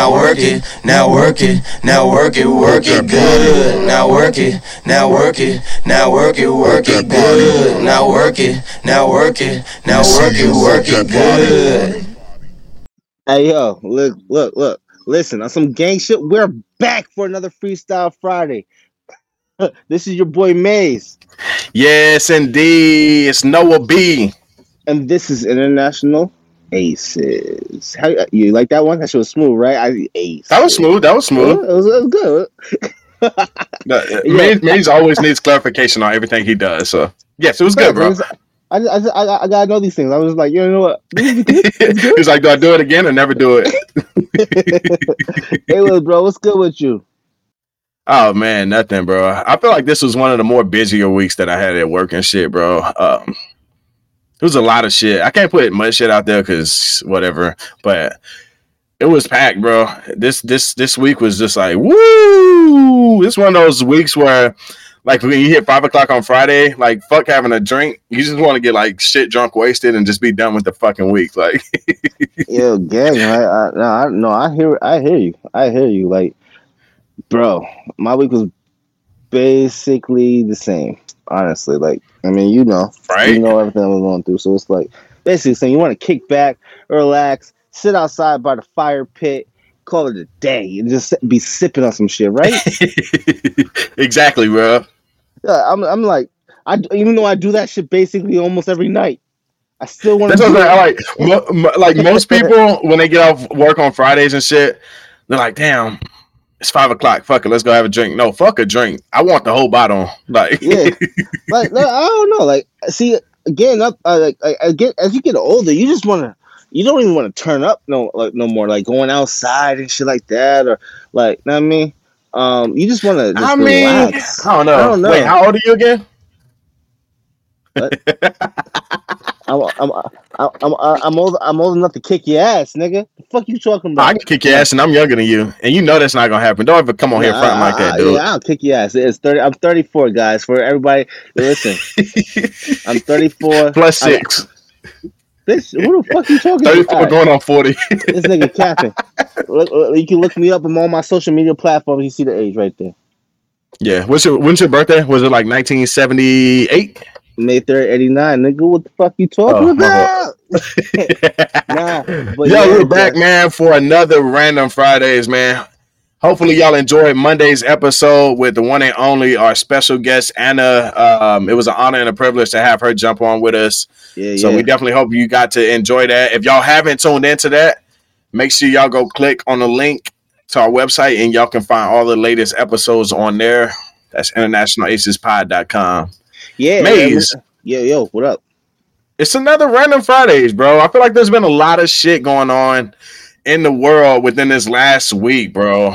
now work it, now work it, now work it, work it good. Now work it, now work it, now work it, work it good. Now work it, now work it, now work it, work it good. Hey yo, look, look, look. Listen, on some gang shit, we're back for another Freestyle Friday. this is your boy Maze. Yes, indeed. It's Noah B. And this is International Aces. How you like that one? That shit was smooth, right? I ace. That was smooth. That was smooth. It was, it was good. no, yeah. Maze always needs clarification on everything he does. So yes, it was good, bro. I, I, I, I, gotta know these things. I was like, you know what? He's like, do I do it again or never do it? hey, look, bro, what's good with you? Oh man, nothing, bro. I feel like this was one of the more busier weeks that I had at work and shit, bro. Um, it was a lot of shit. I can't put much shit out there because whatever, but it was packed, bro. This this this week was just like woo. It's one of those weeks where like when you hit five o'clock on Friday, like fuck having a drink. You just want to get like shit drunk, wasted, and just be done with the fucking week. Like, yo, gang, I, I, no, I, no, I hear, I hear you, I hear you. Like, bro, my week was basically the same. Honestly, like, I mean, you know, right? You know everything I was going through, so it's like basically saying you want to kick back, relax, sit outside by the fire pit, call it a day and just be sipping on some shit, right? exactly, bro. Yeah, I'm, I'm like, I even though I do that shit basically almost every night, I still want to. That's what like. Mo- like most people, when they get off work on Fridays and shit, they're like, "Damn, it's five o'clock. Fuck it, let's go have a drink." No, fuck a drink. I want the whole bottle. Like, yeah, like I don't know. Like, see, again, up, uh, like, I get as you get older, you just want to you don't even want to turn up no like no more like going outside and shit like that or like you know what I mean um you just want to I mean relax. I don't know I don't know wait how old are you again I'm, I'm, I'm, I'm, I'm, old, I'm old enough to kick your ass, nigga. The fuck you talking about? I can kick your ass, and I'm younger than you, and you know that's not gonna happen. Don't ever come on yeah, here front like that, dude. Yeah, I'll kick your ass. It's thirty. I'm 34, guys. For everybody, listen, I'm 34 plus six. I'm, Bitch, who the fuck you talking 34 about? going on 40. this nigga capping. Look, you can look me up on all my social media platforms. You see the age right there. Yeah. What's your when's your birthday? Was it like 1978? May 3rd, 89. Nigga, what the fuck you talking oh, about? nah, Yo, yeah, we're back, man, for another Random Fridays, man. Hopefully, y'all enjoyed Monday's episode with the one and only our special guest Anna. Um, it was an honor and a privilege to have her jump on with us. Yeah, so yeah. we definitely hope you got to enjoy that. If y'all haven't tuned into that, make sure y'all go click on the link to our website and y'all can find all the latest episodes on there. That's internationalacespod.com. Yeah, Maze. Yeah, yo, what up? It's another random Fridays, bro. I feel like there's been a lot of shit going on in the world within this last week, bro.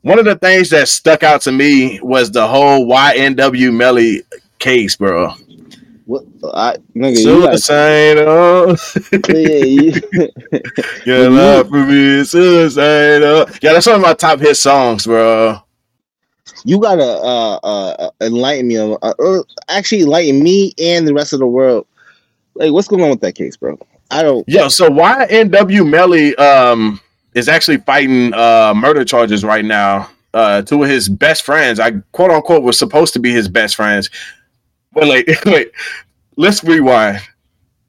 One of the things that stuck out to me was the whole YNW Melly case, bro. What I nigga, suicidal. yeah, you, Your love for me suicidal. Yeah, that's one of my top hit songs, bro. You gotta uh, uh, enlighten me, uh, uh, actually enlighten me and the rest of the world. Like, what's going on with that case, bro? I don't. Yeah, so YNW Melly um is actually fighting uh murder charges right now. Uh, two of his best friends, I quote unquote, was supposed to be his best friends. But like, wait, let's rewind.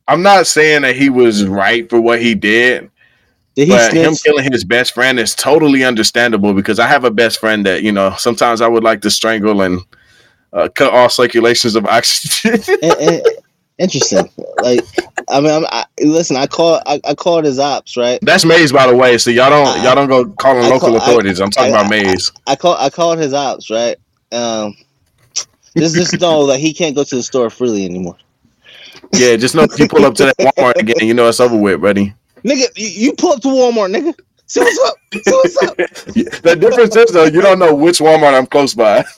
I'm not saying that he was right for what he did, did but snitch? him killing his best friend is totally understandable because I have a best friend that you know sometimes I would like to strangle and uh, cut off circulations of oxygen. and, and, interesting. like, I mean, I'm, I, listen, I call I, I called his ops, right? That's Maze, by the way. So y'all don't I, y'all don't go calling local call, authorities. I, am talking about Maze. I, call I called his ops, right? Um, just just know that he can't go to the store freely anymore. Yeah, just know if you pull up to that Walmart again, you know it's over with, buddy. Nigga, you, pull up to Walmart, nigga. See what's up. See what's up. the difference is though, you don't know which Walmart I'm close by.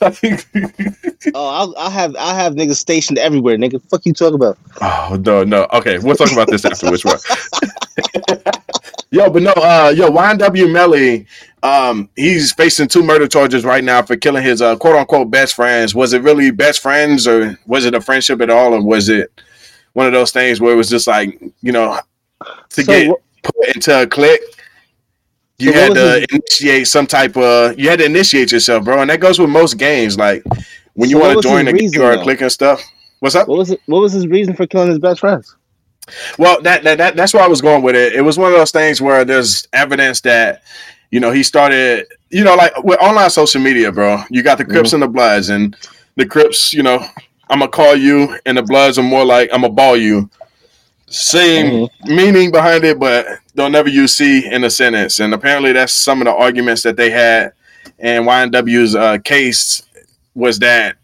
oh, I'll, I'll, have I have niggas stationed everywhere, nigga. Fuck you talk about? Oh no, no. Okay, we'll talk about this after which one. yo, but no, uh, yo, YNW Melly, um, he's facing two murder charges right now for killing his uh, quote unquote best friends. Was it really best friends, or was it a friendship at all, or was it one of those things where it was just like you know to so, get put into a clique? you So had to his- initiate some type of you had to initiate yourself, bro, and that goes with most games. Like when you So want to join a reason, or click and stuff. What's up? What was it? What was his reason for killing his best friends? Well, that, that that that's where I was going with it. It was one of those things where there's evidence that you know he started, you know, like with online social media, bro. You got the mm-hmm. Crips and the Bloods, and the Crips, you know, I'm gonna call you, and the Bloods are more like I'm gonna ball you. Same meaning behind it, but they'll never use C in a sentence. And apparently, that's some of the arguments that they had. And YNW's uh, case was that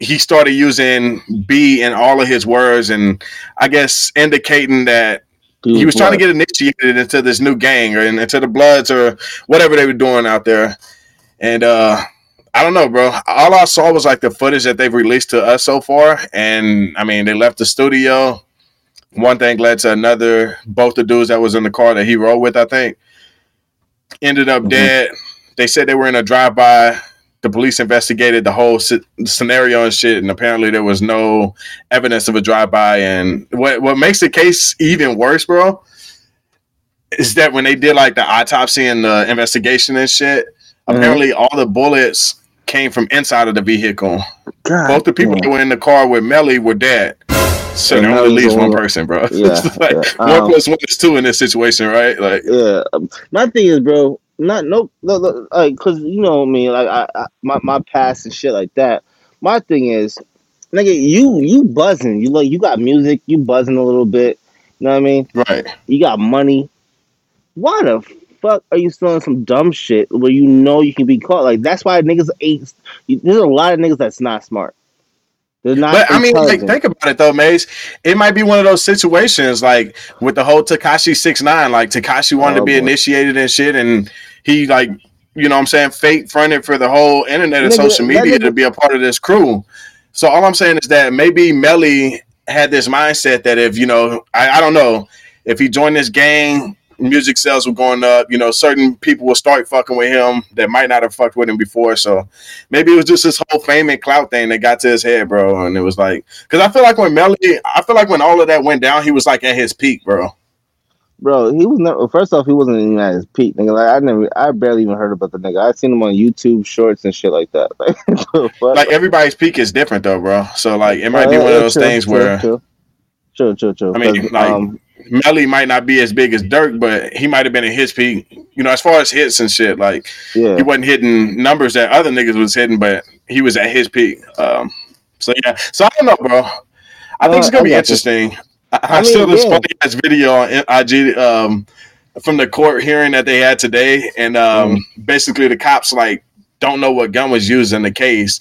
he started using B in all of his words, and I guess indicating that he was trying to get initiated into this new gang or into the Bloods or whatever they were doing out there. And uh, I don't know, bro. All I saw was like the footage that they've released to us so far, and I mean, they left the studio. One thing led to another. Both the dudes that was in the car that he rode with, I think, ended up Mhm. dead. They said they were in a drive-by. The police investigated the whole si- scenario and shit, and apparently there was no evidence of a drive-by. And what what makes the case even worse, bro, is that when they did like the autopsy and the investigation and shit, Mhm. apparently all the bullets came from inside of the vehicle. God Both the people damn. that were in the car with Melly were dead. So And only leaves one one- person, bro. Yeah, like yeah. one Um, plus one is two in this situation, right? Like, Yeah, um, my thing is, bro. Not no, no, no like, cause you know me, like I, I, my my past and shit like that. My thing is, nigga, you you buzzing, you like you got music, you buzzing a little bit. You know what I mean? right. You got money. Why the fuck are you selling some dumb shit where you know you can be caught? Like that's why niggas ain't. There's a lot of niggas that's not smart. They're not. But I mean, like, think about it though, Maze. It might be one of those situations like with the whole Tekashi six nine. Like Tekashi wanted Oh, to be boy. initiated and shit, and he like, you know, what I'm saying, fake fronted for the whole internet and Nigga, social media nigga- to be a part of this crew. So all I'm saying is that maybe Melly had this mindset that if you know, I, I don't know, if he joined this gang, music sales were going up. You know, certain people will start fucking with him that might not have fucked with him before. So maybe it was just this whole fame and clout thing that got to his head, bro. And it was like, because I feel like when Melly, I feel like when all of that went down, he was like at his peak, bro. Bro, he was never. First off, he wasn't even at his peak, nigga. Like I never, I barely even heard about the nigga. I seen him on YouTube shorts and shit like that. Like. Like everybody's peak is different though, bro. So like it might Uh, be one of those true, things true, where true, true, true. I mean, like- um, Melly might not be as big as Durk, but he might have been at his peak. You know, as far as hits and shit, like yeah, he wasn't hitting numbers that other niggas was hitting, but he was at his peak. Um, so yeah, so I don't know, bro. I think Uh, it's gonna I be interesting. I, I, I mean, saw this yeah. funny ass video on IG um, from the court hearing that they had today, and um, Mm. basically the cops like don't know what gun was used in the case.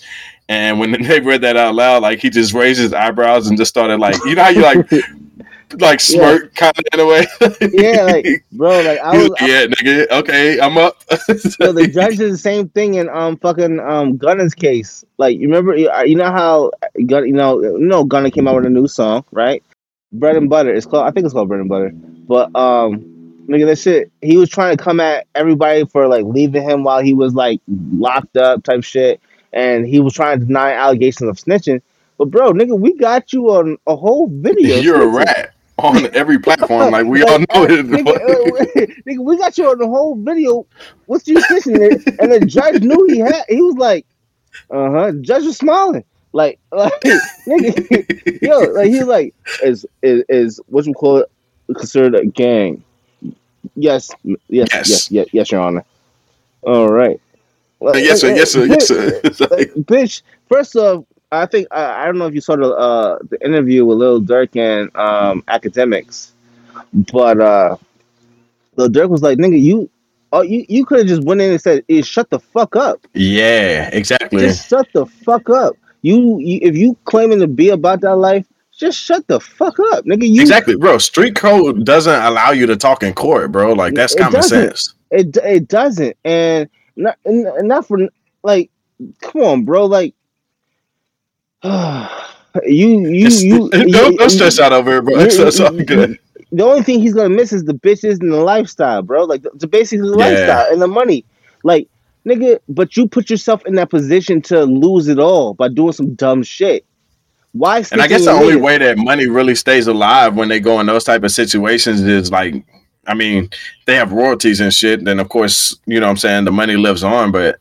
And when they read that out loud, like he just raised his eyebrows and just started like, you know how you like, like smirk kind of in a way. yeah, like bro, like I was. like, yeah, nigga. Okay, I'm up. so the judge did the same thing in um fucking um Gunna's case. Like you remember, you you know how Gun, you know, you know Gunna came out with a new song, right? Bread and butter. It's called. I think it's called bread and butter. But um, nigga, that shit. He was trying to come at everybody for like leaving him while he was like locked up, type shit, and he was trying to deny allegations of snitching. But bro, nigga, we got you on a whole video. You're a rat on every platform. Like we all know it. nigga, uh, nigga, we got you on the whole video. What's you snitching it? And the judge knew he had. He was like, uh huh. Judge was smiling. Like, like nigga, yo, like he was like, is is is what you call it considered a gang? Yes, yes, Yes. yes, yes, yes, Your Honor. All right. Well, yes, sir. like, Yes, sir. Yes, sir. Like, like- bitch. First off, I think I, I don't know if you saw the uh, the interview with Lil Durk and um, Akademiks, but uh, Lil Durk was like, "Nigga, you, oh, you, you could have just went in and said, eh, shut the fuck up, yeah, exactly. just shut the fuck up. You, you, if you claiming to be about that life, just shut the fuck up, nigga. You, exactly, bro. Street code doesn't allow you to talk in court, bro. Like that's common sense. It, it doesn't, and not, and not for like, come on, bro, like." You you It's- you don't, don't stress out over it, bro. It's, it's all good. the only thing he's gonna miss is the bitches and the lifestyle, bro. Like the, the basically the Yeah. lifestyle and the money. Like, nigga, but you put yourself in that position to lose it all by doing some dumb shit. Why? And I guess the only way that money really stays alive when they go in those type of situations is like I mean, they have royalties and shit, then of course, you know what I'm saying, the money lives on. But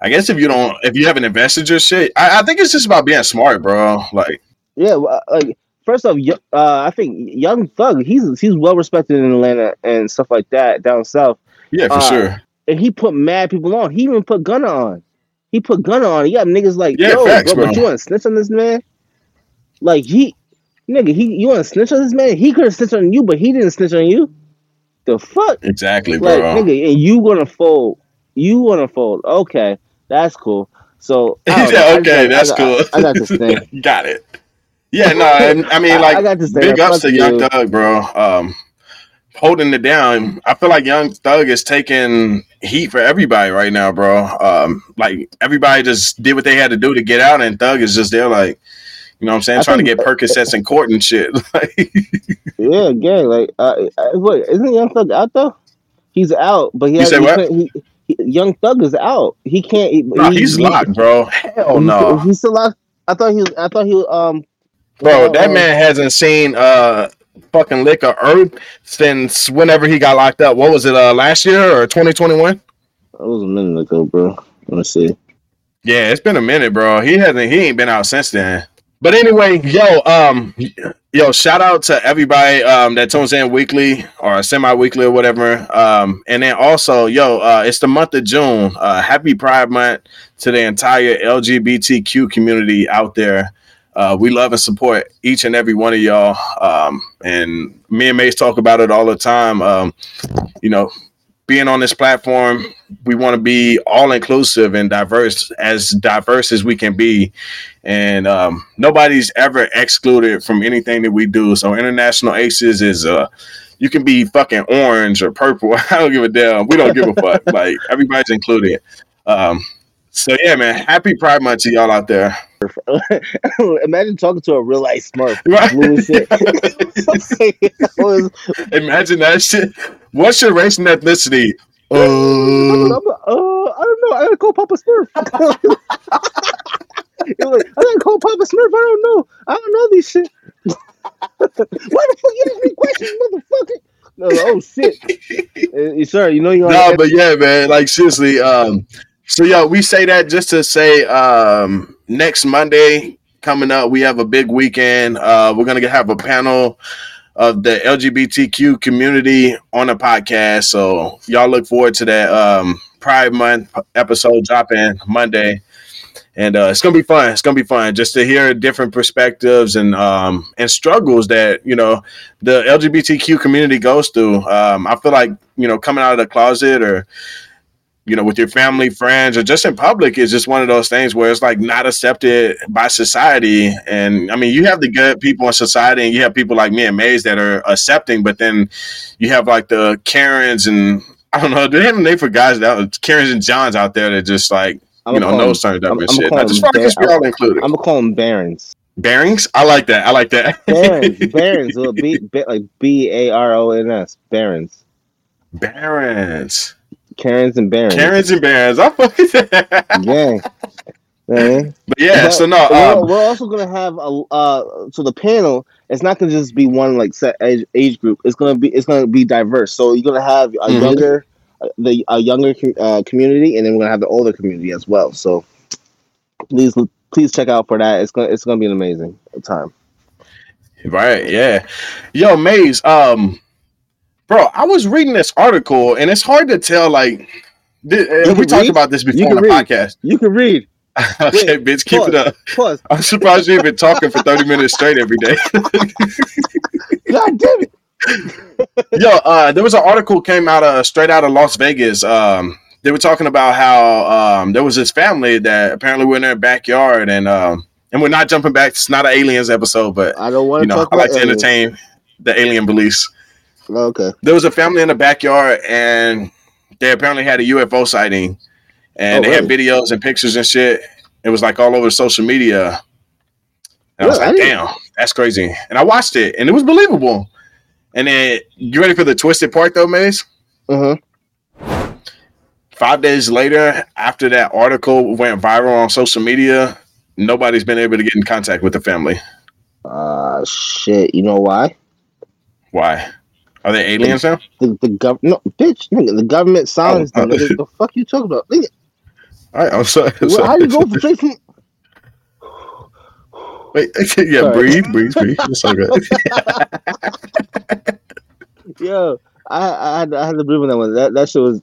I guess if you don't, if you haven't invested your shit, I, I think it's just about being smart, bro. Like, Yeah, like first off, uh, I think Young Thug, he's he's well respected in Atlanta and stuff like that down south. yeah, for Uh, sure. And he put mad people on. He even put Gunna on. He put Gunna on. He got niggas like, Yeah, yo, facts, bro, but bro. you want to snitch on this man? Like he, nigga, he you want to snitch on this man? He could have snitched on you, but he didn't snitch on you. The fuck, Exactly, like bro. nigga, and you gonna fold? You wanna fold? Okay, that's cool. So I yeah, okay, got- that's I cool. got, I got this thing. got it. Yeah, no, I, I mean, like, I got this thing. big ups to Young you. Thug, bro. Um, holding it down. I feel like Young Thug is taking heat for everybody right now, bro. Um, like everybody just did what they had to do to get out, and Thug is just there, like, you know what I'm saying, I trying to think- get Percocets in court and shit. Yeah, gang. Like, uh, uh, wait, isn't Young Thug out though? He's out, but he, You has, say he what? he, he, Young Thug is out. He can't. No, he- he's he- locked, bro. Hell he- no, He's still locked. I thought he was. I thought he was. Um, bro. uh, That man hasn't seen uh fucking lick of herb since whenever he got locked up. What was it? Uh, last year or 2021? That was a minute ago, bro. Let me see. Yeah, it's been a minute, bro. He hasn't. He ain't been out since then. But anyway, yo, um, yo, shout out to everybody um that tunes in weekly or semi-weekly or whatever. Um, and then also, yo, uh, it's the month of June. Uh, happy Pride Month to the entire LGBTQ community out there. Uh, we love and support each and every one of y'all. Um, and me and Maze talk about it all the time. Um, you know, being on this platform, we want to be all inclusive and diverse, as diverse as we can be. And um, nobody's ever excluded from anything that we do. So, International Aces is uh, you can be fucking orange or purple. I don't give a damn. We don't give a fuck. Like everybody's included. Um, so yeah, man. Happy Pride Month to y'all out there. Imagine talking to a real life Smurf. Right? Blue shit. It Imagine that shit. What's your race and ethnicity? Uh, uh, I don't know. I gotta call Papa Smurf. Like, I gotta call Papa Smurf. I don't know. I don't know these shit. Why the fuck you ask me questions, motherfucker? No, oh shit. Sir, you know you no, but yeah, man. Like seriously. Um, so yeah, we say that just to say, um, next Monday coming up, we have a big weekend. Uh, we're gonna have a panel of the LGBTQ community on a podcast. So y'all look forward to that um, Pride Month episode dropping Monday. And uh, it's gonna be fun. It's gonna be fun just to hear different perspectives and um, and struggles that you know the LGBTQ community goes through. Um, I feel like you know coming out of the closet or you know with your family, friends, or just in public is just one of those things where it's like not accepted by society. And I mean, you have the good people in society, and you have people like me and Maze that are accepting, but then you have like the Karens and I don't know, they have a name for guys that Karens and Johns out there that just like I'm you know nose turned up I'm- and I'm shit. just them want to Bar- all included. I'm gonna call them Barons. Bearings, I like that. I like that. Barons, Barons, well, B, B, like B A R O N S, Barons, Barons, Karens and Barons. Karens and Barons. I fuck with that. Gang. Man. But yeah, so no, we're, um, we're also gonna have a uh so the panel it's not gonna just be one like set age, age group it's gonna be it's gonna be diverse so you're gonna have a Mhm. younger the a younger uh, community and then we're gonna have the older community as well so please please check out for that it's gonna it's gonna be an amazing time Right, yeah. Yo, Maze, um, bro, I was reading this article and it's hard to tell, like, th- uh, we talked read? about this before You on the can read. podcast. you can read okay, bitch, keep it up. pause I'm surprised you've been talking for 30 minutes straight every day. god damn it Yo, uh, there was an article came out of straight out of Las Vegas. Um, they were talking about how um, there was this family that apparently were in their backyard, and um, and we're not jumping back. It's not an aliens episode, but i don't want you to know, talk I like to aliens. entertain the alien beliefs. okay There was a family in the backyard, and they apparently had a UFO sighting, and Oh, they had videos and pictures and shit. It was like all over social media. And I was Yeah, I like, damn, that's crazy. And I watched it, and it was believable. And then you ready for the twisted part though, Maze? uh-huh Five days later, after that article went viral on social media, nobody's been able to get in contact with the family. uh shit you know why Why? Are they aliens now? The the gov no bitch nigga the government silenced Oh, them. Nigga, the fuck you talking about? Nigga, All right, I'm sorry. I'm well, how sorry. you go straight from Wait, yeah, Sorry. breathe, breathe, breathe. It's all good. yo? I I had, I had to believe in that one. That that shit was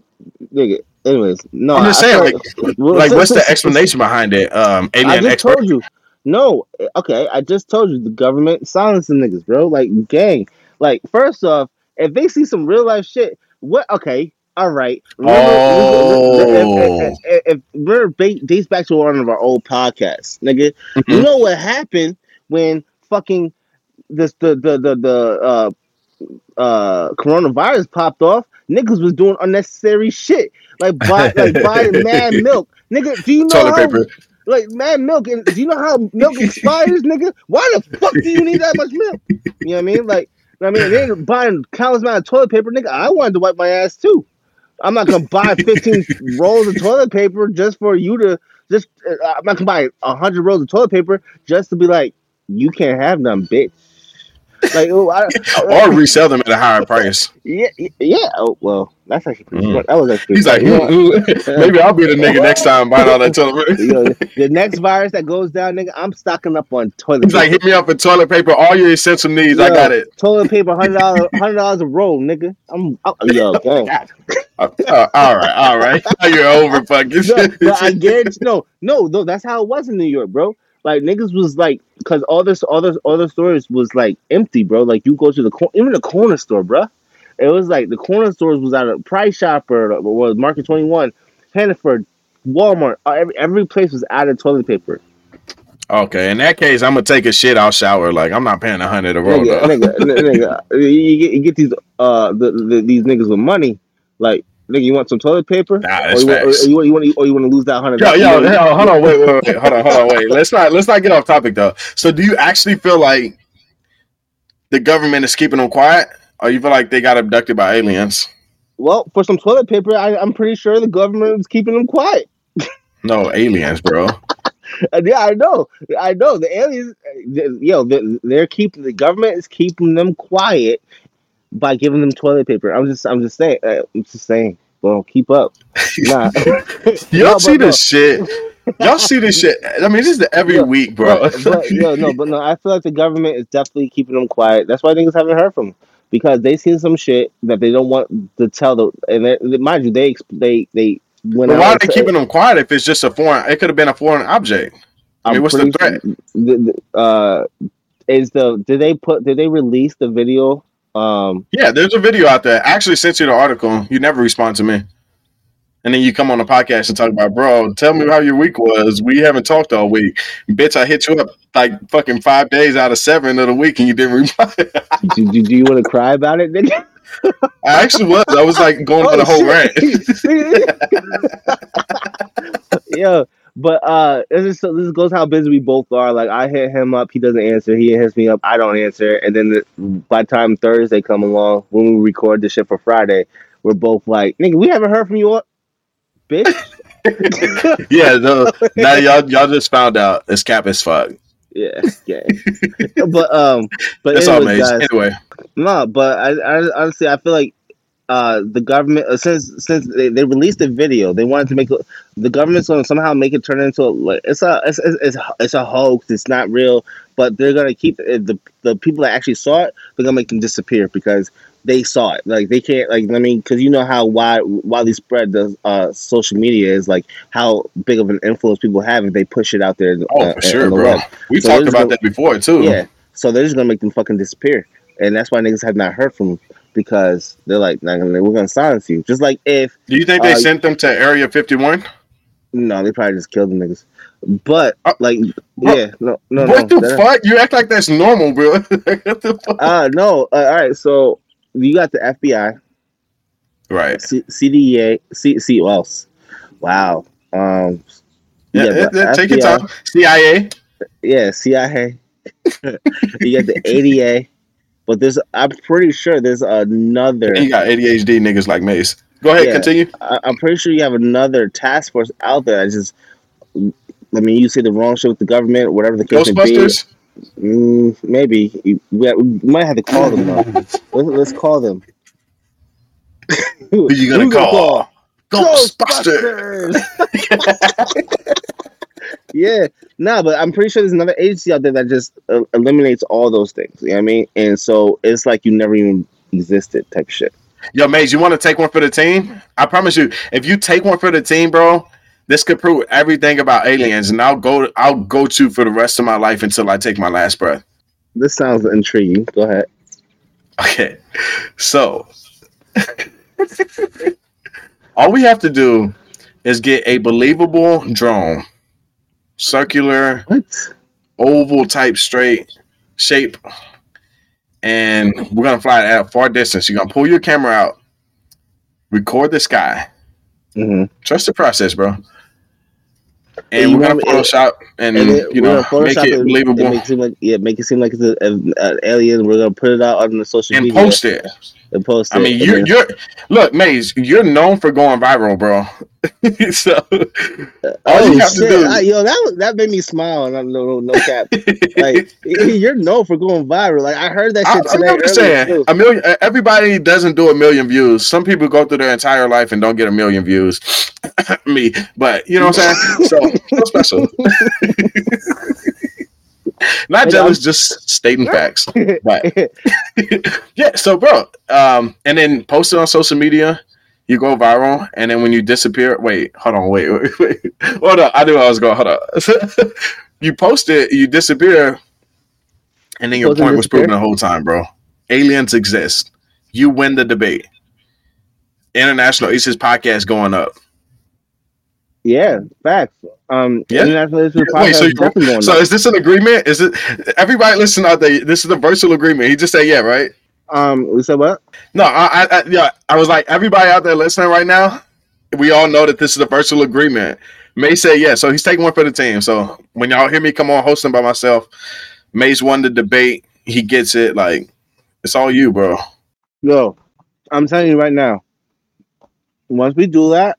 nigga. Anyways, no. I'm just I saying, feel like, well, like, what's the explanation behind it? Um, alien I just expert. told you. No, okay, I just told you the government silencing niggas, bro. Like gang. Like first off, if they see some real life shit, what? Okay, all right. Oh. if, if, if, remember ba- dates back to one of our old podcasts, nigga. You Mhm. know what happened when fucking this the the the the uh uh coronavirus popped off? Niggas was doing unnecessary shit like buy like buying mad milk, nigga. Do you know Toilet how paper. like mad milk and do you know how milk expires, nigga? Why the fuck do you need that much milk? You know what I mean? Like, I mean, they buying countless amount of toilet paper, nigga. I wanted to wipe my ass too. I'm not gonna buy 15 rolls of toilet paper just for you to just. Uh, I'm not gonna buy 100 rolls of toilet paper just to be like, you can't have none, bitch. Like, oh, I, Or resell them at a higher price. yeah, yeah. Oh, well, that's actually pretty Mm. smart. That was actually. He's like, you know, "Hmm, hmm, maybe I'll be the nigga next time buying all that toilet paper. know, the next virus that goes down, nigga, I'm stocking up on toilet paper. He's like, hit me up for toilet paper, all your essential needs. I got it. Toilet paper, hundred dollars, hundred dollars a roll, nigga. I'm, I'm yo, gang. Uh, uh, all right, all right. You're over fucking no, I guarantee, no, no, no. That's how it was in New York, bro. Like niggas was like, cause all this, all this, all the stores was like empty, bro. Like you go to the cor- even the corner store, bro. It was like the corner stores was out of Price Chopper, or was Market Twenty One, Hannaford, Walmart. uh, Every every place was out of toilet paper. Okay, in that case, I'm gonna take a shit. I'll shower. Like I'm not paying a hundred a roll. nigga, nigga, nigga, you get, you get these uh the, the, these niggas with money, like nigga, you want some toilet paper, Nah, or that's you, want, or facts. you want, you want, or you want to lose that hundred? Yo, yo, hold on, wait, wait, wait, hold on, hold on, wait. Let's not let's not get off topic though. So, do you actually feel like the government is keeping them quiet, or you feel like they got abducted by aliens? Well, for some toilet paper, I, I'm pretty sure the government is keeping them quiet. No, aliens, bro. Uh, yeah, I know, I know. The aliens, uh, yo, the- they're keeping the government is keeping them quiet by giving them toilet paper. I'm just, I'm just saying, uh, I'm just saying. Well, keep up. Nah, Y'all No, see but no. this shit? Y'all see this shit? I mean, this is the every Yeah, week, bro. But, but yo, no, but no, I feel like the government is definitely keeping them quiet. That's why niggas haven't heard from them because they seen some shit that they don't want to tell the. And they, mind you, they they they went But why are they keeping them quiet if it's just a foreign? It could have been a foreign object. I mean, I'm what's the threat? sure- the- the- uh, is the did they put did they release the video? Um, Yeah, there's a video out there. I actually sent you the article. You never respond to me. And then you come on the podcast and talk about, bro, tell me how your week was. We haven't talked all week. Bitch, I hit you up like fucking five days out of seven of the week and you didn't reply. do, do, do you want to cry about it? I actually was. I was like going on Oh, the whole shit. rant. yeah, but uh, this is this goes how busy we both are. Like I hit him up, he doesn't answer. He hits me up, I don't answer. And then the, by the time Thursday come along, when we record the shit for Friday, we're both like, nigga, we haven't heard from you, all- bitch. yeah, no, now y'all y'all just found out it's cap as fuck. yeah, yeah. but um, but That's all anyways, amazing. guys, Anyway, No, but I, I honestly I feel like uh the government uh, since since they, they released the video they wanted to make the government's going to somehow make it turn into a, like it's a it's, it's, it's, a hoax it's not real but they're going to keep the the people that actually saw it they're going to make them disappear because they saw it like they can't like I mean because you know how wide widely spread the uh social media is like how big of an influence people have if they push it out there oh uh, for sure, bro. We So talked about no- that before too. Yeah. So they're just gonna make them fucking disappear, and that's why niggas have not heard from them because they're like, not gonna, we're gonna silence you. Just like if Do you think they Uh, sent them to Area 51? no, they probably just killed the niggas. But Uh, like, bro, yeah, no, no, what no. the fuck? You act like that's normal, bro. what the fuck? Uh no. Uh, all right. So you got the FBI, Right. C- CDA, C, C, what else? Wow. Um. Yeah, yeah, take your FBI time. CIA. Yeah, CIA. you got the ADA, but there's. I'm pretty sure there's another. You got ADHD niggas like Maze. Go ahead, Yeah. continue. I, I'm pretty sure you have another task force out there. that just, I mean, you say the wrong shit with the government, whatever the case may be. Ghostbusters. Mm, maybe we, we might have to call them though. Let's, let's call them. Who you gonna Who call? Ghostbusters. yeah, no, but I'm pretty sure there's another agency out there that just uh, eliminates all those things. You know what I mean? And so it's like you never even existed type shit. Yo, Maze, you want to take one for the team? I promise you, if you take one for the team, bro, this could prove everything about aliens, and I'll go. I'll go to for the rest of my life until I take my last breath. This sounds intriguing. Go ahead. Okay, so all we have to do is get a believable drone, circular, What? oval type, straight shape, and we're gonna fly it at a far distance. You're gonna pull your camera out, record the sky. hmm Trust the process, bro. And And we're gonna Photoshop and, And then you know make it believable And make it seem like yeah, make it seem like it's a, a, an alien. We're gonna put it out on the social and media post it. I mean, you're you're look, Maze. You're known for going viral, bro. so uh, all oh you have to do- I- yo, that was- that made me smile. I'm no no, no cap. like you're known for going viral. Like I heard that I, shit I'm today. just earlier, saying, too. a million. Everybody doesn't do a million views. Some people go through their entire life and don't get a million views. Me, but you know what I'm saying. So special. Not jealous, just stating facts. But yeah, so bro, um, and then post it on social media. You go viral, and then when you disappear, wait, hold on, wait, wait, wait. hold on. I knew I was going. Hold on. you post it, you disappear, and then your and point was disappear? proven the whole time, bro. Aliens exist. You win the debate. International Aces podcast going up. Yeah, facts. Um, Yeah. Wait, so, is definitely going so is this an agreement? Is it everybody listen out there? This is a virtual agreement. He just said yeah, right? Um, we said what? No, I, I, I yeah, I was like, everybody out there listening right now, we all know that this is a virtual agreement. Maze say yes, so he's taking one for the team. So when y'all hear me come on hosting by myself, May's won the debate. He gets it. Like it's all you, bro. Yo, I'm telling you right now. Once we do that,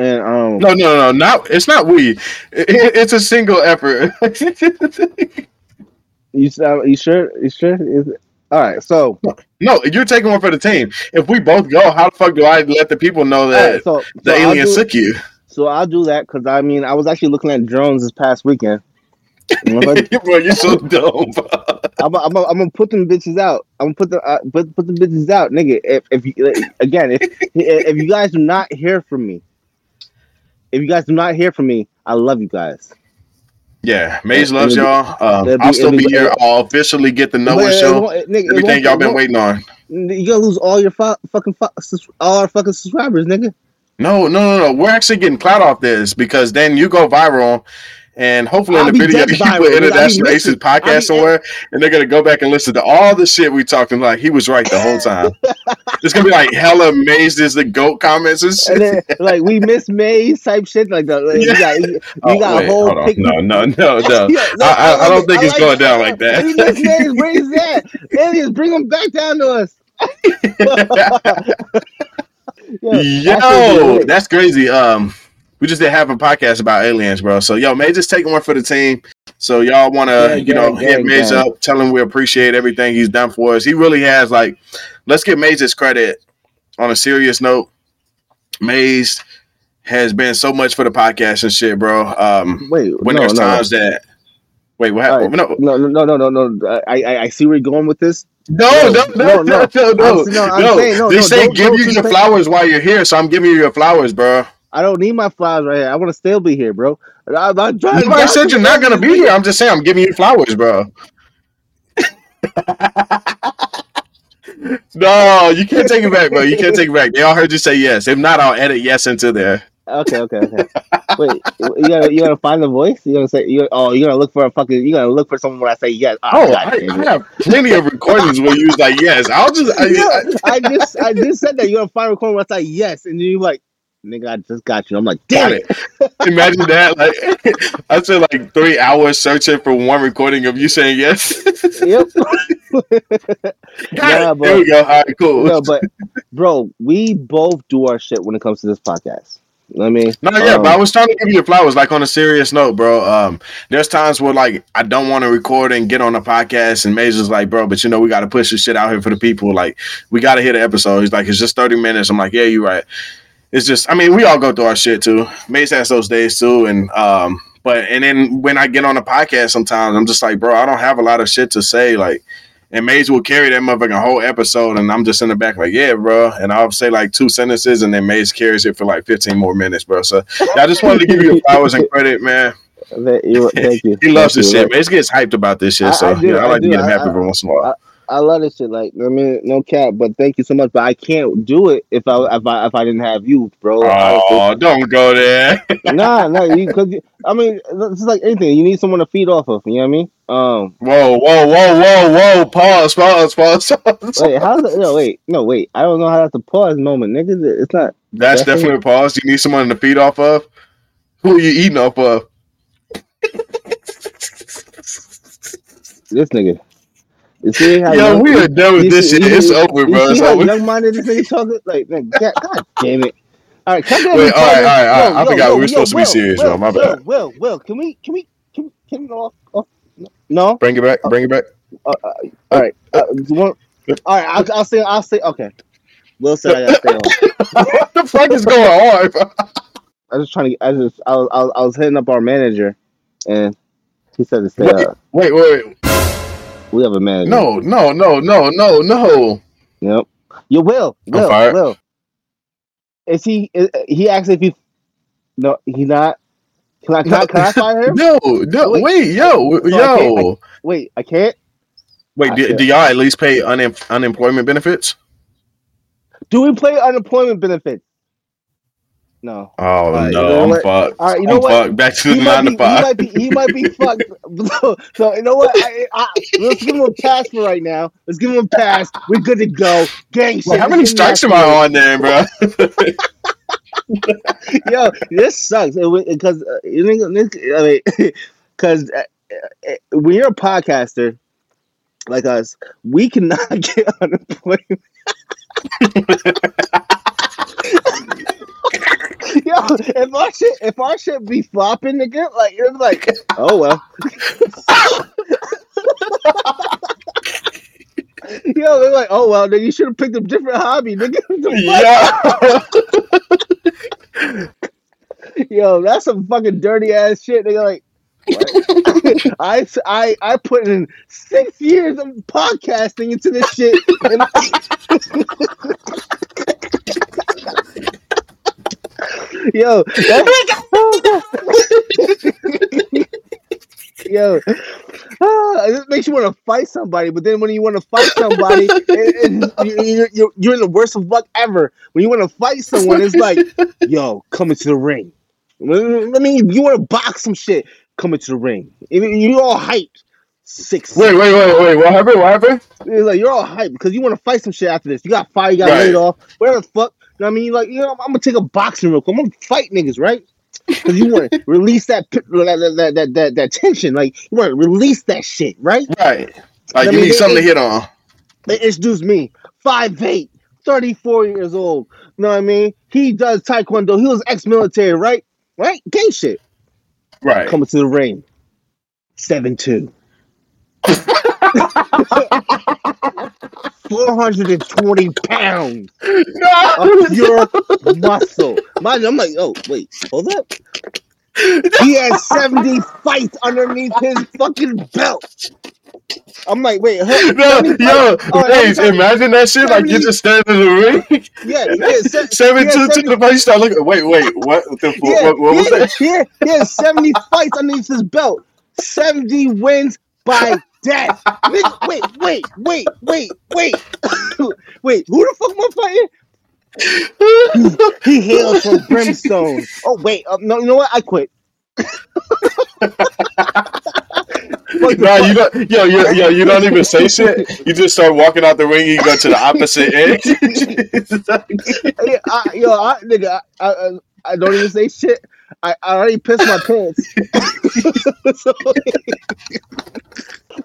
and um, No, no, no, no not it's not we. It- it's a single effort. you you sure? You sure? Is it? All right, so no, you're taking one for the team. If we both go, how the fuck do I let the people know that right, so the so alien sick you? So I'll do that because I mean I was actually looking at drones this past weekend. You know, if bro, you're so dumb. I'm, I'm, I'm gonna put them bitches out. I'm gonna put the uh, put put the bitches out, nigga. If if you, again if if you guys do not hear from me, if you guys do not hear from me, I love you guys. Yeah, Maze loves be- y'all. Um, be- I'll still be be- here. I'll officially get the Noah it show. nigga, Everything y'all been waiting on. You gonna lose all your fu- fucking fu- all our fucking subscribers, nigga. No, no, no, no. We're actually getting clout off this because then you go viral, and hopefully I'll in the video you put nigga. I'll be International Aces missing. I'll podcast somewhere, and they're gonna go back and listen to all the shit we talking. Like he was right the whole time. it's gonna be like hella amazed as the goat comments and shit. And then like we miss Maze type shit like that. Like, You got you, Oh, got wait, a whole pic- No, no, no, no. Yeah, no, I, I, I don't like think it. it's I going down like We miss Maze. that. Where's that? Aliens, bring them back down to us. Yo, that Yo, lit. that's crazy. Um, we just did have a podcast about aliens, bro. So yo, Maze just taking one for the team. So y'all want to, Gang, you know, gang, hit Maze gang. up, tell him we appreciate everything he's done for us. He really has. Like, let's give Maze his credit. On a serious note, Maze has been so much for the podcast and shit, bro. Um, Wait, when no, there's no, times that wait, what happened? No, no, no, no, no, no, no. I, I, I see where you're going with this. no, no, no, no, no, no. No, no. saying, no, they no, say don't- give don't you keep your saying- flowers while you're here, so I'm giving you your flowers, bro. I don't need my flowers right here. I want to still be here, bro. I, I'm trying Nobody said you're not gonna be here. I'm just saying I'm giving you flowers, bro. no, you can't take it back, bro. You can't take it back. They all heard you say yes. If not, I'll edit yes into there. Okay, okay, okay. Wait, you gotta you gotta find the voice. You gonna say you oh you gotta look for a fucking you gotta look for someone when I say yes. Ah, oh, God I, I have plenty of recordings where you was like yes. I'll just I, Yeah, I, I just I just said that you gotta find a recording where I say yes, and then you like nigga I just got you. I'm like damn it. Imagine that. Like I spent like three hours searching for one recording of you saying yes. Yep. Nah, bro. There we go. All right, cool. no, but bro, we both do our shit when it comes to this podcast. I mean, No, yeah, um, but I was trying to give you flowers, like on a serious note, bro. Um, there's times where like I don't want to record and get on a podcast, and Major's like, bro, but you know we got to push this shit out here for the people. Like we got to hit an episode. He's like, it's just 30 minutes. I'm like, yeah, you're right. It's just, I mean, we all go through our shit too. Maze has those days too, and um, but and then when I get on a podcast, sometimes I'm just like, bro, I don't have a lot of shit to say, like. And Maze will carry that motherfucking whole episode, and I'm just in the back like, yeah, bro. And I'll say like two sentences, and then Maze carries it for like 15 more minutes, bro. So I just wanted to give you flowers and credit, man. you- thank you. He loves Thank this you. shit. Maze gets hyped about this shit, I- so I do, you know, I I like do. to get him happy every once in a while. I love this shit. Like, I mean, no cap, but thank you so much. But I can't do it if I if I if I didn't have you, bro. Oh, don't go there. nah, nah, you because I mean, it's like anything. You need someone to feed off of. You know what I mean? Um, Whoa, whoa, whoa, whoa, whoa! Pause, pause, pause. pause. wait, how's it? No, wait, no, wait. I don't know how that's a pause moment, nigga. It's not. That's Definitely. definitely a pause. You need someone to feed off of. Who are you eating off of? This nigga. You see how Yo, young- we are done with this shit. It's see- over, you bro. see It's how over. young-minded this nigga talking? Like, man, God, God damn it! All right, come Wait, all right, all right, all right. I forgot we were supposed to be serious, bro. My bad. Will, Will, can we, can we, can we, can we go off? No. Bring it back. Bring it back. Uh, uh, all right. Uh, want, all right. I'll, I'll say. I'll say. Okay. Will said I gotta stay on. what the fuck is going on? bro? I was just trying to. I just. I was. I was, I was hitting up our manager, and he said to stay Wait, up. wait, wait. We have a manager. No, no, no, no, no, no. Yep. You will. Will. Will. Is he? Is, he asked if he. No, he not. Can I? Can, I, can I fire him? No, no, Wait. wait, yo, So I yo. Wait, I can't. Wait, I do, do y'all at least pay unem- unemployment benefits? Do we play unemployment benefits? No. Oh you no, know I'm what? fucked. All right, you know I'm what? fucked. Back to the He nine be, to he might be he might be fucked. So, so you know what? I, I, let's give him a pass for right now. Let's give him a pass. We're good to go. Gang shit. How many Let's give him strikes am I on there, bro? Yo, this sucks because uh, you I mean because uh, uh, when you're a podcaster like us, we cannot get unemployment. Yo, if our shit if our shit be flopping, nigga, like you're like, oh well. Yo, they're like, oh well, then you should have picked a different hobby, nigga. Yeah. Yo, that's some fucking dirty ass shit. Nigga, like. I, I, I put in six years of podcasting into this shit. And Yo, that- yo, ah, it makes you want to fight somebody, but then when you want to fight somebody, it, it, you, you're, you're in the worst of luck ever. When you want to fight someone, it's like, yo, come into the ring. I mean, you want to box some shit, come into the ring. You- You're all hyped. Six. Wait, wait, wait, wait. What happened? What happened? It's like you're all hyped because you want to fight some shit after this. You got fired, you got Right. laid off, whatever the fuck. Know I mean? Like, you know, I'm, gonna take a boxing real quick. I'm gonna fight niggas, right? Because you want to release that, that, that, that, that, that tension. Like, you want to release that shit, right? Right. Like I you mean, need they- something to hit on. They introduced me, 5'8, 34 years old. You know what I mean? He does taekwondo. He was ex-military, right? Right? Gay shit. Right. Coming to the ring. 7'2. 420 pounds No. of pure muscle. Mind I'm like, oh, wait, hold up. He has 70 fights underneath his fucking belt. I'm like, wait, hold, No, yo? Oh, hey, imagine that shit. Like you just stand in the ring, Yeah, yeah, se- seven yeah, to 70 the face. You start looking. Wait, wait, what? The, Yeah, what, what was yeah, that? Yeah, he has 70 fights underneath his belt. 70 wins by death. Nigga, wait, wait, wait, wait, wait. wait, who the fuck am I fighting? He hails from Brimstone. Oh, wait, uh, no, you know what? I quit. What Nah, you don't. Yo, yo, yo, you don't even say shit. You just start walking out the ring. You go to the opposite end. Yeah, I, yo, I, nigga, I, I, I don't even say shit. I, I already pissed my pants. So,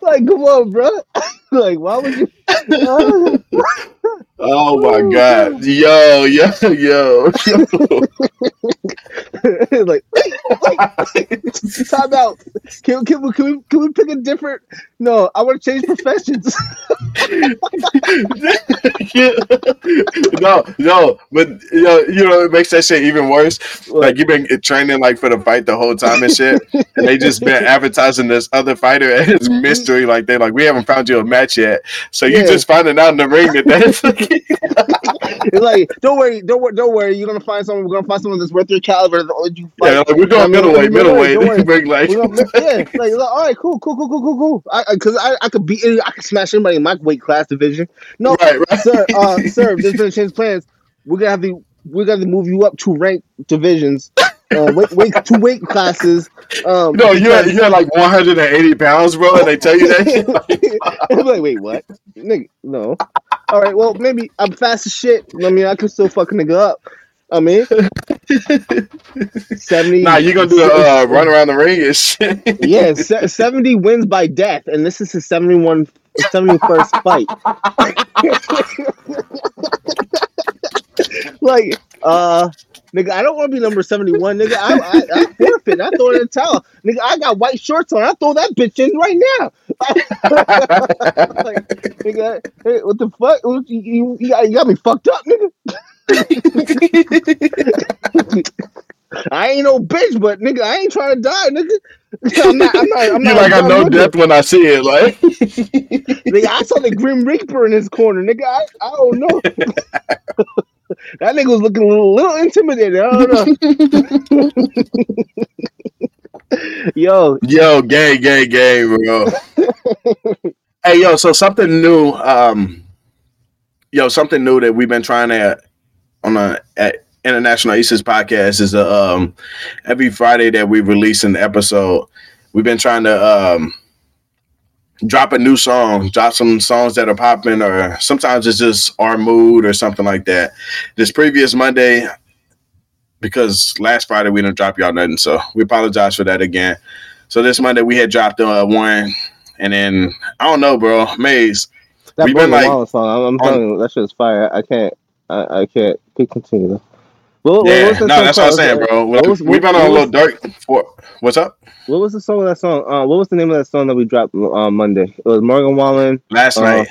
like, come on, bro. like, why would you? Oh my god. Yo, yo, yo. like, time out. Can, can, we, can, we, can we pick a different? No, I want to change professions. no, no, but you know, you know, it makes that shit even worse. Like you've been training like for the fight the whole time and shit, and they just been advertising this other fighter as mm-hmm. mystery. Like they're like, we haven't found you a match yet, so you Yeah. just finding out in the ring that that's it's like, don't worry, don't worry, don't worry. You're gonna find someone. We're gonna find someone that's worth your caliber. You yeah, like, we're going I mean, middleweight, middleweight. don't like, yeah, like, like, all right, cool, cool, cool, cool, cool, cool. I, because I, I, could beat, I could smash anybody in my weight class division. No, right, right. sir, uh, sir, there's been change plans. We're gonna have to, we're gonna move you up two rank divisions, uh, weight, weight, two weight classes. Um, No, you're at, you're like 180 pounds, bro, and they tell you that. I'm like, wait, what? Nigga, no. All right, well, maybe I'm fast as shit. I mean, I can still fuck a nigga up. I mean, 70. nah, you're gonna do a uh, run around the ring and shit. Yeah, se- 70 wins by death, and this is his 71, 71st fight. like, uh, nigga, I don't want to be number 71, nigga. I, I, I forfeit. I throw it in the towel. Nigga, I got white shorts on. I throw that bitch in right now. like, nigga, hey, what the fuck? You, you, you, got, you got me fucked up, nigga. I ain't no bitch, but nigga, I ain't trying to die, nigga. I'm not. I'm not. I'm you not like I know death when I see it, like. Nigga, I saw the Grim Reaper in his corner, nigga. I, I don't know. that nigga was looking a little, little intimidated. I don't know. Yo, Yo, gay, gay, gay, bro. hey, yo, so something new. Um, yo, something new that we've been trying to on a at International Aces podcast is a um every Friday that we release an episode. We've been trying to um drop a new song, drop some songs that are popping, or sometimes it's just our mood or something like that. This previous Monday, because last Friday we didn't drop y'all nothing, so we apologize for that again. So this Monday we had dropped uh, one, and then I don't know, bro, Maze. that We Broken been, like, song. I'm, I'm on- telling you, that shit's fire. I can't. I, I can't. Keep continue. What, what Yeah, was no, that's what I'm saying, bro. What was- We've been on a little dirt for what's up What was the song of that song? Uh, what was the name of that song that we dropped on Monday? It was Morgan Wallen. last Uh, night.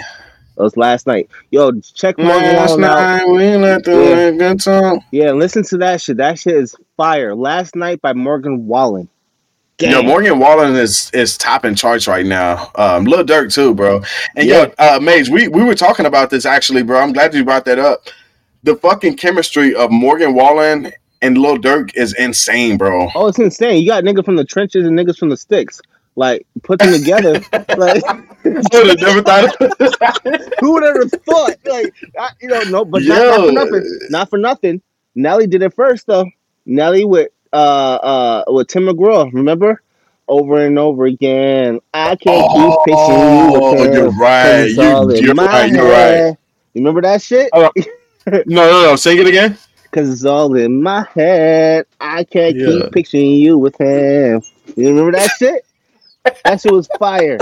It was last night. Yo, check Morgan Last Wallen out. night we let the Yeah. good song. Yeah, listen to that shit. That shit is fire. Last night by Morgan Wallen. Yo, Morgan Wallen is is topping charts right now. Um, Lil Durk too, bro. And Yeah. yo, uh, Maze, we we were talking about this actually, bro. I'm glad you brought that up. The fucking chemistry of Morgan Wallen and Lil Durk is insane, bro. Oh, it's insane. You got niggas from the trenches and niggas from the sticks. Like, put them together. like, Would have never thought. who would ever thought? Like, I, you know, no, but not, not for nothing. Not for nothing. Nelly did it first, though. Nelly with uh uh with Tim McGraw. Remember? Over and over again. I can't keep picturing you Oh, with you're right. You- you're right. You're right. You remember that shit? No, no, no. Sing it again. Cause it's all in my head. I can't Yeah. keep picturing you with him. You remember that shit? That shit was fire.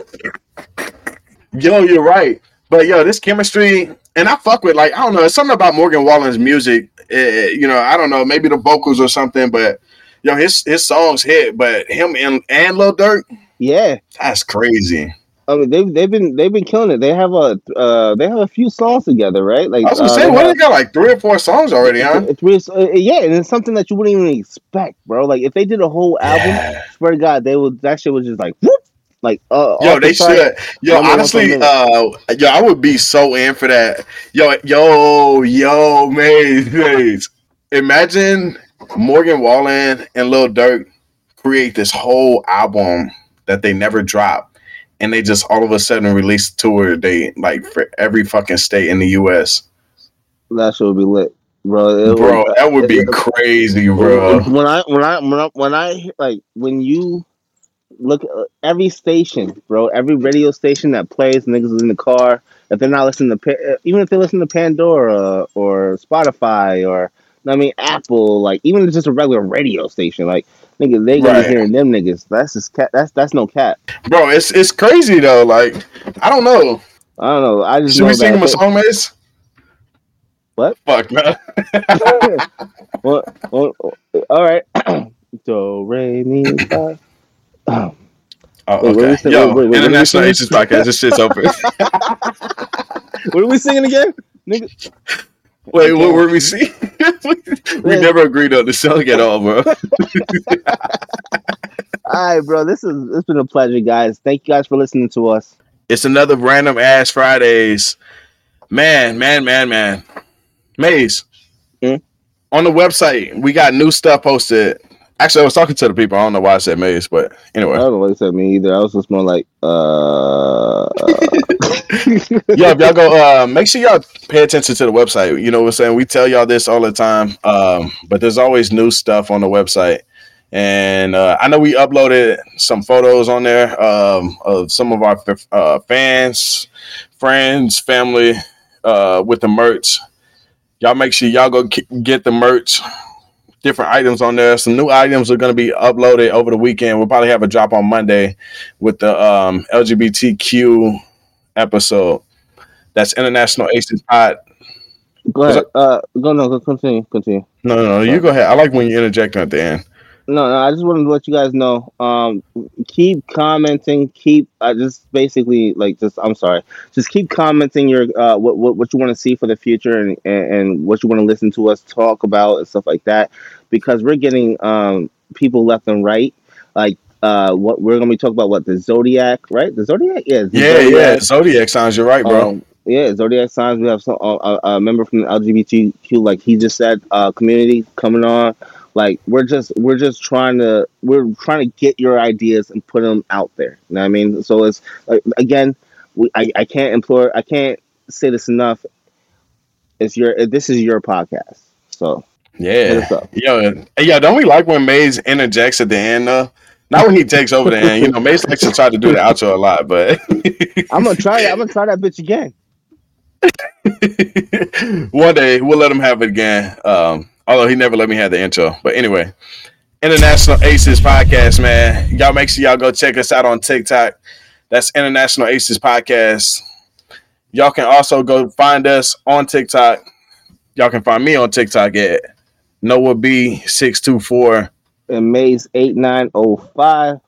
Yo, you're right. But yo, this chemistry, and I fuck with like I don't know, it's something about Morgan Wallen's music. eh, you know, I don't know, maybe the vocals or something, but yo, his his songs hit. But him and and Lil Durk, Yeah. that's crazy. I mean they've they've been they've been killing it. They have a uh they have a few songs together, right? Like I was gonna uh, say, what they got like three or four songs already, huh? Really, uh, yeah, and it's something that you wouldn't even expect, bro. Like if they did a whole album, Yeah. swear to God, they would. That shit was just like, whoop, like uh, Yo, they the should. Yo, honestly, uh, yo, I would be so in for that. Yo, yo, yo, Maze, Maze. Imagine Morgan Wallen and Lil Durk create this whole album that they never drop, and they just all of a sudden release tour. They like for every fucking state in the U.S. That shit would be lit, bro. Bro, would- that would be it- crazy, bro. When I when I when I when I like when you look at every station, bro, every radio station that plays niggas in the car, if they're not listening to uh, even if they listen to Pandora or Spotify or I mean Apple, like even if it's just a regular radio station, like nigga, they gonna Right. hearing them niggas. That's just cat. That's that's no cat. Bro, it's it's crazy though. Like, I don't know. I don't know. I just Should we sing him a song, Maze? What? Fuck, man. well, well, all right. Do re mi fa. Oh, Oh, Wait, okay. Yo, wait, wait, International? Aces Podcast. This shit's open. what are we singing again, nigga? Wait, what were we seeing? we never agreed on the song at all, bro. All right, bro. This is it's been a pleasure, guys. Thank you guys for listening to us. It's another random ass Fridays. Man, man, man, man. Maze. Hmm? On the website, we got new stuff posted. Actually, I was talking to the people. I don't know why I said Maze, but anyway. I don't know what it said me either. I was just more like, uh, if y'all go, uh, make sure y'all pay attention to the website. You know what I'm saying? We tell y'all this all the time, um, but there's always new stuff on the website. And uh, I know we uploaded some photos on there um, of some of our uh, fans, friends, family uh, with the merch. Y'all make sure y'all go get the merch. Different items on there. Some new items are going to be uploaded over the weekend. We'll probably have a drop on Monday with the um, LGBTQ episode. That's International Aces Pod. go ahead. Uh, go no, go continue, continue. No, no, no. You go ahead. I like when you interject at the end. No, no. I just wanted to let you guys know. Um, keep commenting. Keep. I just basically like just. I'm sorry. Just keep commenting your uh what what, what you want to see for the future and, and and what you want to listen to us talk about and stuff like that, because we're getting um people left and right. Like uh, what we're gonna be talking about? What the zodiac, right? The zodiac, yeah. the Yeah, Zodiac. yeah. Zodiac signs. You're right, bro. Um, yeah, zodiac signs. We have some uh, a member from the LGBTQ, like he just said, uh, community coming on. Like we're just we're just trying to we're trying to get your ideas and put them out there. You know what I mean? So it's like again, we, I I can't implore I can't say this enough. It's your this is your podcast. So yeah. Yo, yeah. Don't we like when Maze interjects at the end though? Not when he takes over the end. You know, Maze likes to try to do the outro a lot, but I'm gonna try that. I'm gonna try that bitch again. one day we'll let him have it again. Um, although he never let me have the intro. But anyway, International Aces Podcast, man. Y'all make sure y'all go check us out on TikTok. That's International Aces Podcast. Y'all can also go find us on TikTok. Y'all can find me on TikTok at Noah B624. And Maze eight nine oh five.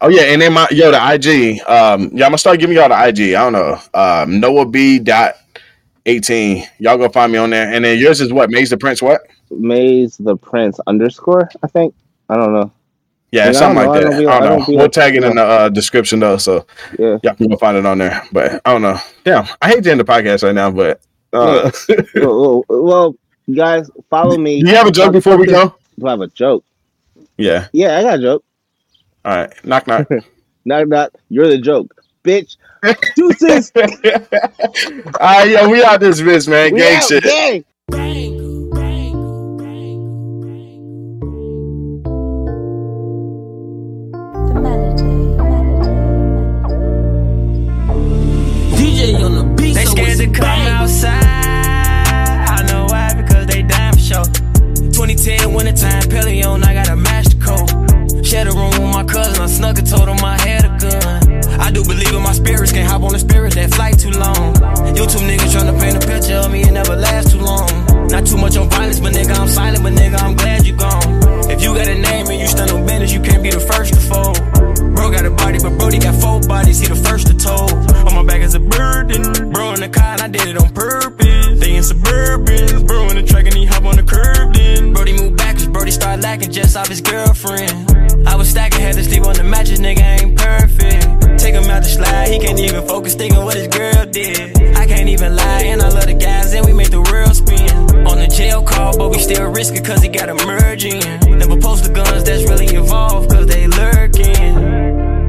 Oh yeah, and then my yo the IG. Um, yeah, I'm gonna start giving y'all the IG. I don't know. Um, Noah B dot eighteen. Y'all go find me on there. And then yours is what? Maze the Prince. What? Maze the Prince underscore. I think. I don't know. Yeah, I something like know. I that. don't be- I I don't don't know. We'll like- tag it in the uh, description though, so Yeah. y'all can go find it on there. But I don't know. Damn, I hate to end the podcast right now, but uh, well, well, guys follow me. do you have a joke before we go? Do I have a joke? Yeah. Yeah, I got a joke. All right. Knock knock. Knock knock. You're the joke, bitch. Deuces. All right, yo, we out this bitch, man. We Gang out, shit. gang. The melody. DJ on the beat, They so scared it's to come bang. outside. I know why, because they dying for sure. 2010 wintertime, Pelly on, I got a master code. Share the room with my cousin, I snuck and told him I spirits, can't hop on the spirit, that flight too long. YouTube niggas tryna paint a picture of me, it never lasts too long. Not too much on violence, but nigga, I'm silent, but nigga, I'm glad you gone. If you got a name and you stand on business, you can't be the first to fold. Bro got a body, but Brody got four bodies, he the first to told. On my back is a burden. Bro in the car, and I did it on purpose. They in suburban. Bro in the track, and he hop on the curb then. Brody moved back, cause Brody started lacking just off his girlfriend. I was stacking, had to sleep on the mattress, nigga ain't perfect. Take him out the slide, he can't even focus, thinking what his girl did. I can't even lie, and I love the guys, and we make the world spin. On the jail call, but we still risk it, cause he got a merge in. Never post a gun